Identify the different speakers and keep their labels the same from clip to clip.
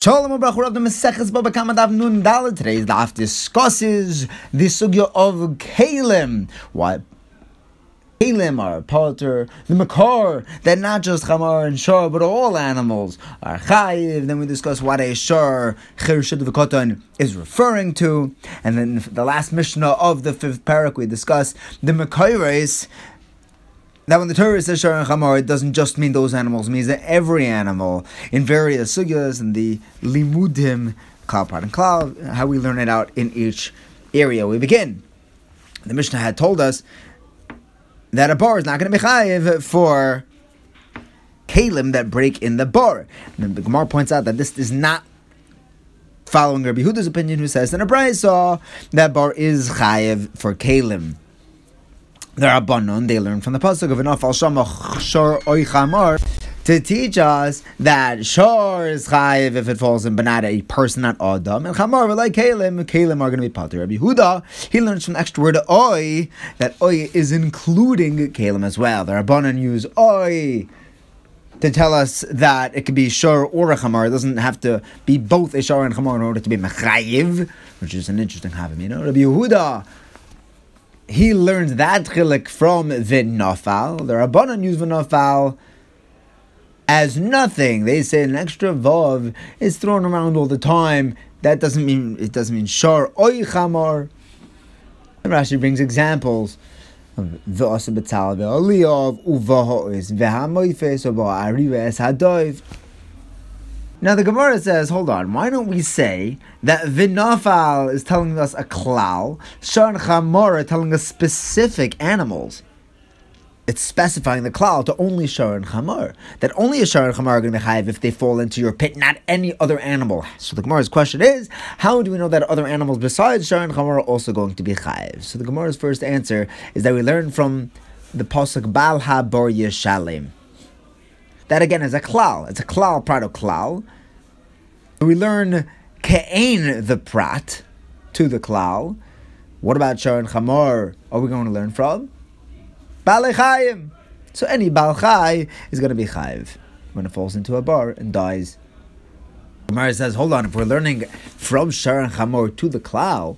Speaker 1: Shalom Abrachur of the Maseches Baba Kama daf Nun Dalet. Today's daf discusses the sugya of Kalim. Why? Kalim are potter, the Makar, that not just Chamar and Shor, but all animals are Chayiv. Then we discuss what a Shor, Chirshid V'Koton, is referring to. And then the last Mishnah of the fifth parak, we discuss the Makairis, now, when the Torah says Shar and Chamar, it doesn't just mean those animals, it means that every animal in various sugyas and the limudim, cloud, part, and cloud, how we learn it out in each area. We begin. The Mishnah had told us that a bar is not going to be chayiv for kalim that break in the bar. And the Gemara points out that this is not following Rabbi Huda's opinion, who says in a brayso that bar is chayiv for kalim the Rabbanon, they learn from the pasuk of Enaf al Shamach Shor Oichamar to teach us that Shor is chayiv if it falls in banana, a person, not Adam, and Chamar, like Kalim, Kalim are going to be Pater. Rabbi Huda, he learns from the extra word Oi, that Oi is including Kalim as well. The Rabbanon use Oi to tell us that it could be shor or a chamar. It doesn't have to be both a shor and chamar in order to be mechayiv, which is an interesting havim. You know, Rabbi Yehuda he learns that chilik from the nafal. The Rabbanan use the nafal as nothing. They say an extra vav is thrown around all the time. That doesn't mean it doesn't mean shar oy chamar. Rashi brings examples. V'asa betal ve'aliyov uvahois v'hamoifes es hadoiv. Now the Gemara says, hold on, why don't we say that Vinafal is telling us a klal, Shar and Chamora telling us specific animals? It's specifying the klal to only Shar and Chamor. That only a Shar and Chamor are going to be chayiv if they fall into your pit, not any other animal. So the Gemara's question is, how do we know that other animals besides Shar and Chamor are also going to be chayiv? So the Gemara's first answer is that we learn from the pasuk Bal Ha Bor Yeshalim. That again is a klal. It's a klal part of klal. We learn ke'ain the prat to the klal. What about shar and chamor? Are we going to learn from? Balechayim. So any balchai is going to be chayiv when it falls into a bar and dies. Gemara says, hold on, if we're learning from shar and chamor to the klal,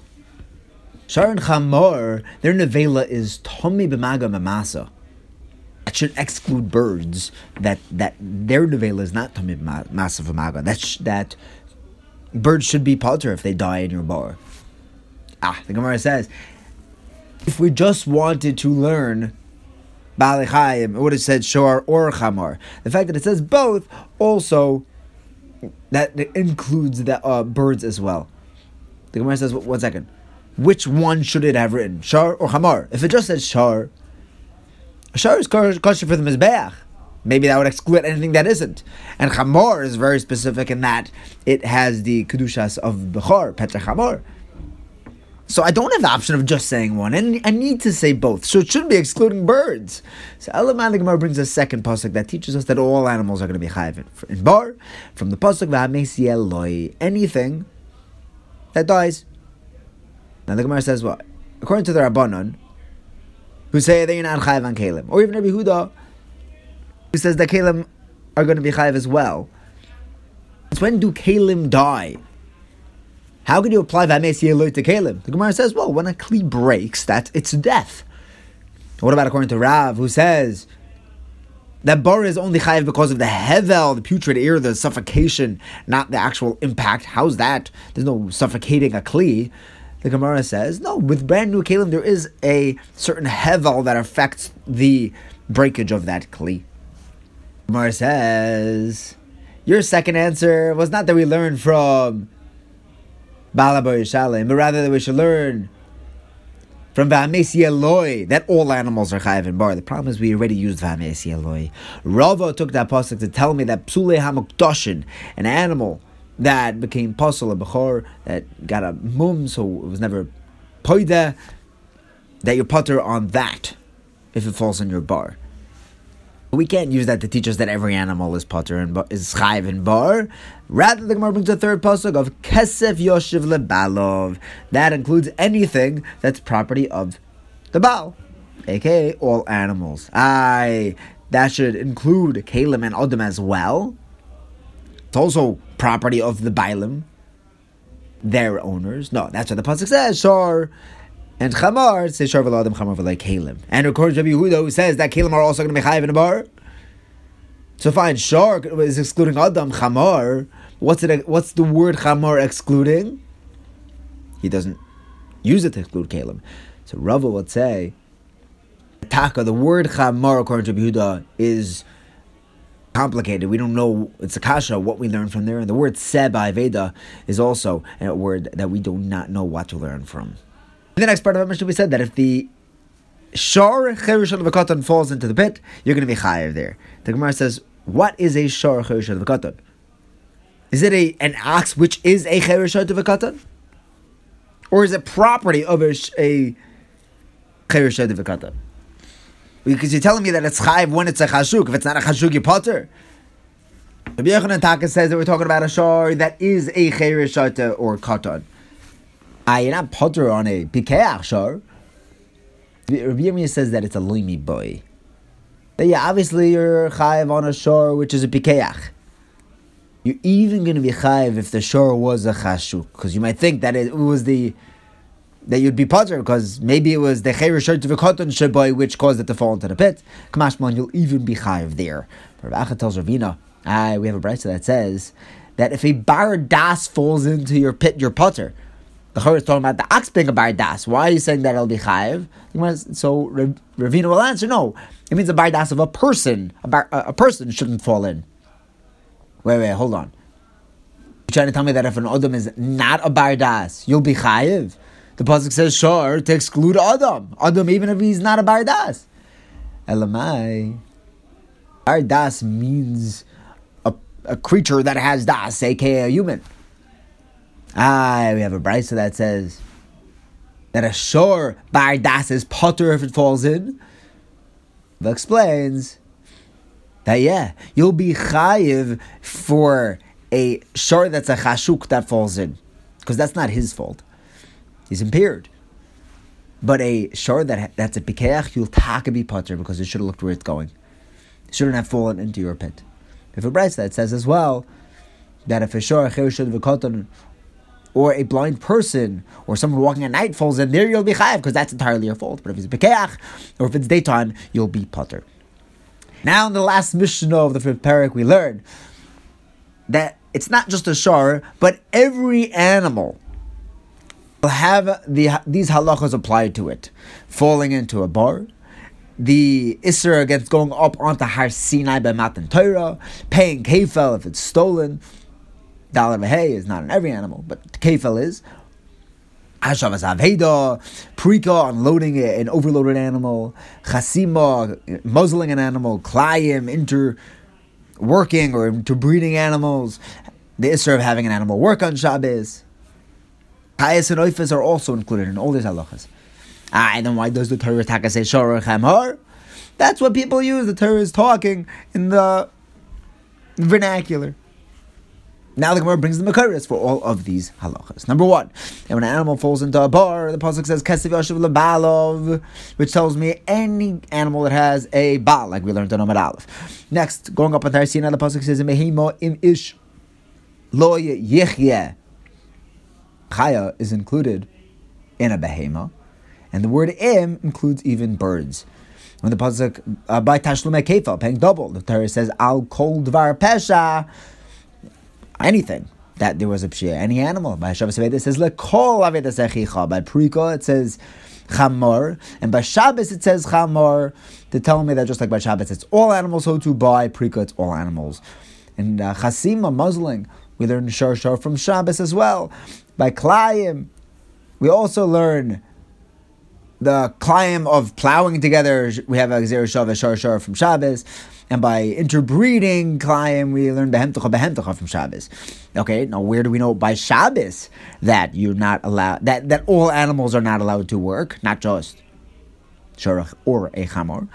Speaker 1: shar and chamor, their nevela is tomi b'maga mamasa that should exclude birds. That that their nevela is not tamid massive amaga. That sh- that birds should be palter if they die in your bar. Ah, the Gemara says, if we just wanted to learn Balechayim, it would have said Shor or Chamar. The fact that it says both also that includes the uh, birds as well. The Gemara says, one second. Which one should it have written, Shar or Hamar? If it just said Shar, Shar is kosher for the Mizbeach. Maybe that would exclude anything that isn't. And Chamor is very specific in that it has the Kedushas of Bechor, Petra Chamor. So I don't have the option of just saying one, and I need to say both. So it shouldn't be excluding birds. So Elaman the Gemara brings a second pasuk that teaches us that all animals are going to be chayiv in bar from the pasuk v'hamesiel anything that dies. Now the Gemara says what? According to the Rabbanon, who say they're not chayiv on Kalim, or even Rabbi Huda, who says that Kalim are going to be chayiv as well. It's when do Kalim die? How can you apply Vames Yeloi to Kalim? The Gemara says, well, when a Kli breaks, that it's death. What about according to Rav, who says that bar is only chayiv because of the hevel, the putrid air, the suffocation, not the actual impact? How's that? There's no suffocating a Kli. The Gemara says, no, with brand new kalim, there is a certain hevel that affects the breakage of that kli. Gemara says, your second answer was not that we learned from Balabar Yishalim, but rather that we should learn from V'amesi Eloi that all animals are chayiv in bar. The problem is we already used V'amesi Eloi. Rava took that pasuk to tell me that Psule Hamukdoshin, an animal that became pasul a bechor that got a mum, so it was never poida. That you putter on that if it falls in your bar. We can't use that to teach us that every animal is potter and is chayv and bar. Rather, the Gemara brings a third pasuk of kesef yoshiv lebalov. That includes anything that's property of the Baal, aka all animals. Aye, that should include Kalim and Odom as well. It's also property of the Bailim, their owners. No, that's what the pasuk says. Shor and Chamar says Shor v'ladim Chamar v'lay Kalim. And according to Yehuda, who says that Kalim are also going to be chayiv in a bar. So fine, Shor is excluding Adam. Chamar, what's it? What's the word Chamar excluding? He doesn't use it to exclude Kalim. So Rava would say, Taka, the word Chamar according to Yehuda is complicated. We don't know it's a kasha what we learn from there. And the word seba Veda is also a word that we do not know what to learn from. In the next part of Mishnah, we said that if the shor cherush of a falls into the pit, you're going to be chayiv there. The Gemara says, "What is a shor cherush of a Is it a an ox which is a cherush of a or is it property of a, a cherush because you're telling me that it's chayiv when it's a chashuk. If it's not a chashuk, you potter. Rabbi Yochanan Taka says that we're talking about a shor that is a cheirish or katan. Ah, you're not potter on a pikeach shor. Rabbi Yirmiyah says that it's a loimi boy. That yeah, obviously you're chayiv on a shor which is a pikeach. You're even going to be chayiv if the shor was a chashuk, because you might think that it was the that you'd be potter because maybe it was the cheirish of a cotton shaboy which caused it to fall into the pit. Kamashman, you'll even be chayiv there. Rav tells Ravina, ah, we have a brisa that says that if a bar das falls into your pit, your potter. The Chor is talking about the ox being a bar das. Why are you saying that it'll be chayiv? So Ravina will answer, no. It means a bar das of a person. A, bar, a, person shouldn't fall in. Wait, wait, hold on. You're trying to tell me that if an Adam is not a bar das, you'll be chayiv? The pasuk says shor to exclude Adam. Adam, even if he's not a bardas. Elamai. Bardas means a, a creature that has das, aka a human. Ah, we have a brisa that says that a shor bardas is potter if it falls in. That explains that yeah, you'll be chayiv for a shor that's a chashuk that falls in, because that's not his fault he's impaired. But a shor that that's a pikeach, you'll taka be putter because it should have looked where it's going. It shouldn't have fallen into your pit. If a brisa that says as well that if a shor a or a blind person or someone walking at night falls in there, you'll be chayav because that's entirely your fault. But if it's pikeach or if it's daytime, you'll be putter. Now in the last Mishnah of the fifth parak, we learn that it's not just a shor, but every animal will have the these halachas applied to it. Falling into a bar, the Isra against going up onto Har Sinai by Matan Torah, paying kefel if it's stolen. Dalar Hay is not in every animal, but kefel is. Hashavas Aveda, Prika, unloading an overloaded animal, Chasima, muzzling an animal, Klayim, inter working or interbreeding animals, the Isra of having an animal work on Shabbos. Kayas and Oifas are also included in all these halachas. Ah, then why does the Torah taka say Shorah Chamor? That's what people use. The Torah is talking in the vernacular. Now the Gemara brings the Makaris for all of these halachas. Number one, and when an animal falls into a bar, the pasuk says Kesev Yashiv Lebalov, which tells me any animal that has a bal, like we learned in Amad Aleph. Next, going up on Tarsina, the pasuk says Mehimo im ish lo yichyeh chaya is included in a behema, and the word im includes even birds. When the pasuk uh, by tashlume kefa paying double, the Torah says al kol dvar pesha, anything that there was a pshia, any animal. By Shabbos it says lekol avedas echicha. By Priko it says chamor, and by Shabbos it says chamor. To tell me that just like by Shabbos it's all animals, so too by Priko it's all animals. And uh, chasima muzzling, we learn shar from Shabbos as well by Klayim. We also learn the Klayim of plowing together. We have a Gezeira Shava Shar Shar from Shabbos. And by interbreeding Klayim, we learn Behemtecha Behemtecha from Shabbos. Okay, now where do we know by Shabbos that you're not allowed, that, that all animals are not allowed to work, not just Shorach or a Chamor?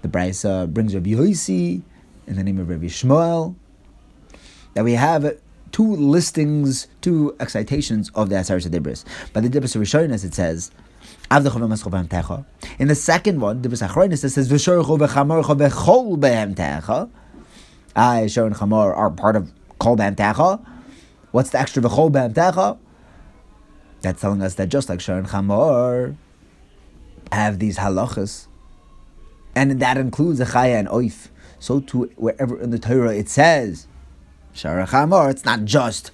Speaker 1: The Brisa brings Rabbi Yosi in the name of Rabbi Shmuel that we have two listings, two excitations of the Asar Dibris. By the Dibris Rishonis, it says, in the second one, the Achronis, it says, V'shorcho v'chamorcho behem techa. I, Shor and Chamor are part of Kol B'Amtecha. What's the extra V'chol B'Amtecha? That's telling us that just like Shar and Chamor have these halachas, and that includes a Chaya and Oif, so too wherever in the Torah it says Shar and Chamor, it's not just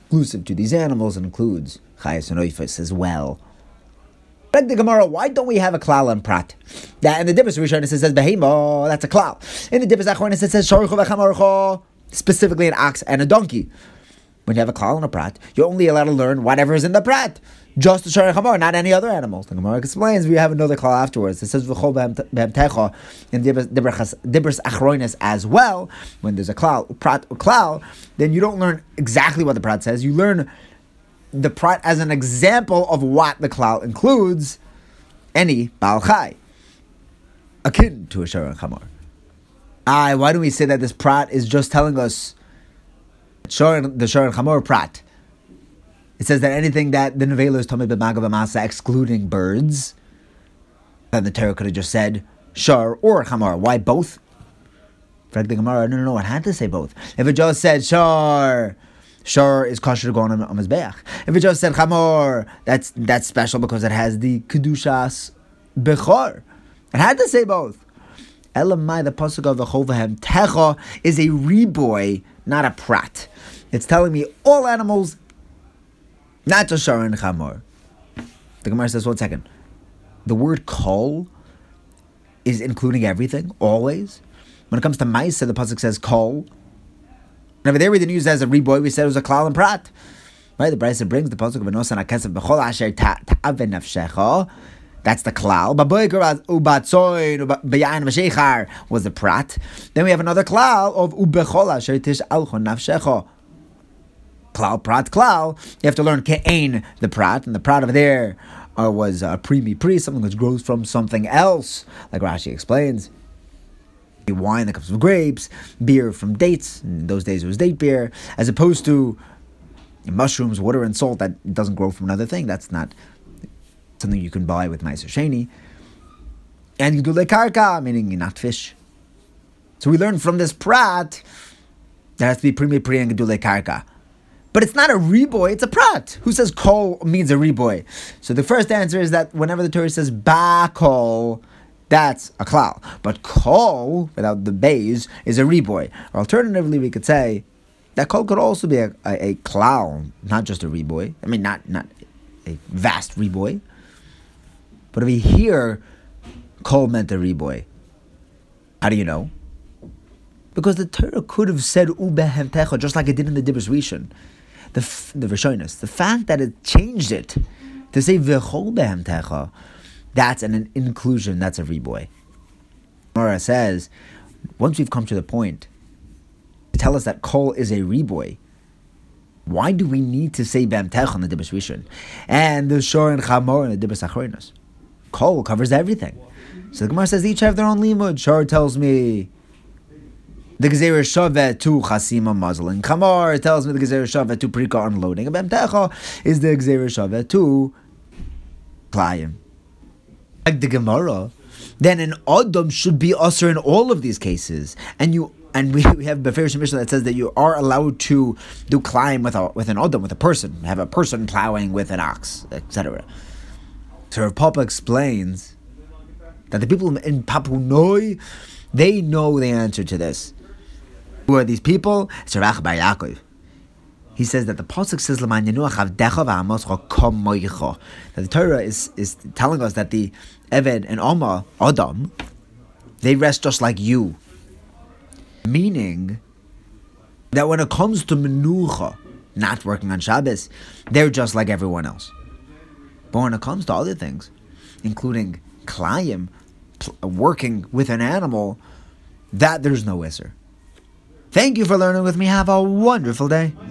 Speaker 1: exclusive to these animals, it includes Chayas and Oifas as well. Beg the Gemara, why don't we have a klal and prat? That in the Dibbas Rishon it says behemo, that's a klal. In the Dibbas Achronis it says v'chamarcho, specifically an ox and a donkey. When you have a klal and a prat, you're only allowed to learn whatever is in the prat. Just the shor chamor, not any other animals. The Gemara explains we have another klal afterwards. It says v'chol b'emtecha in Dibras Achronis as well. When there's a klal, prat klal, then you don't learn exactly what the prat says. You learn the prat as an example of what the klal includes any Baal Chai, akin to a Shara and Chamor. Aye, why don't we say that this prat is just telling us shor, the Shara and Chamor prat? It says that anything that the Nevela is Tomei B'Magav Masa, excluding birds, then the Torah could have just said Shar or Chamor. Why both? Frag the Gemara, no, no, no, it had to say both. If it just said Shar, Shar is kosher to go on a mizbeach. If it just said chamor, that's that's special because it has the kedushas bechor. It had to say both. Elamai, the pasuk of the chovahem techa is a reboy, not a prat. It's telling me all animals, not just shar and chamor. The Gemara says, one second. The word kol is including everything, always. When it comes to mice, the pasuk says kol. And over there we didn't use as a reboy, we said it was a klal and prat. Right? The Brisa brings the pasuk of Enosan Akesef B'chol Asher Ta'aven Nafshecha. That's the klal. Was the prat. Then we have another klal of ubechol asher tish alchon nafshecha. Klal prat klal. You have to learn ke'ain the prat, and the prat over there uh, was a uh, primi pri, something which grows from something else, like Rashi explains wine that comes from grapes, beer from dates. In those days, it was date beer, as opposed to mushrooms, water, and salt that doesn't grow from another thing. That's not something you can buy with Meiser Sheni. And Gidule Karka, meaning not fish. So we learn from this prat there has to be primi pri and Gidule Karka. But it's not a reboy, it's a prat. Who says kol means a reboy? So the first answer is that whenever the Torah says ba kol, that's a klal. But kol, without the bays, is a reboy. Alternatively, we could say that kol could also be a, a, a klal, not just a reboy. I mean, not, not a vast reboy. But if we hear kol meant a reboy, how do you know? Because the Torah could have said ubehemtecha, just like it did in the Dibros Rishon, the the Rishonis. The fact that it changed it to say v'chol behemtecha that's an inclusion, that's a reboy. Mara says, once we've come to the point to tell us that kol is a reboy, why do we need to say bamtech on the Dibas Rishon? And the Shor and Chamor and the Dibas Achronos? Kol covers everything. So the Gemara says each have their own limud. Shor tells me the Gezer Shavet to Chasima muzzling. Chamor tells me the Gezer Shavet to Prika unloading. And is the Gezer Shavet to Klayim like the Gemara, then an Adam should be usher in all of these cases. And you and we, we have Beferish Mishnah that says that you are allowed to do climb with a with an Adam, with a person, have a person plowing with an ox, etc. So Papa explains that the people in Papunoi, they know the answer to this. Who are these people? It's Bar Yaakov. He says that the pasuk says that the Torah is, is telling us that the Eved and Oma, Adam, they rest just like you. Meaning that when it comes to Menucha, not working on Shabbos, they're just like everyone else. But when it comes to other things, including Klayim, uh, working with an animal, that there's no Isser. Thank you for learning with me. Have a wonderful day.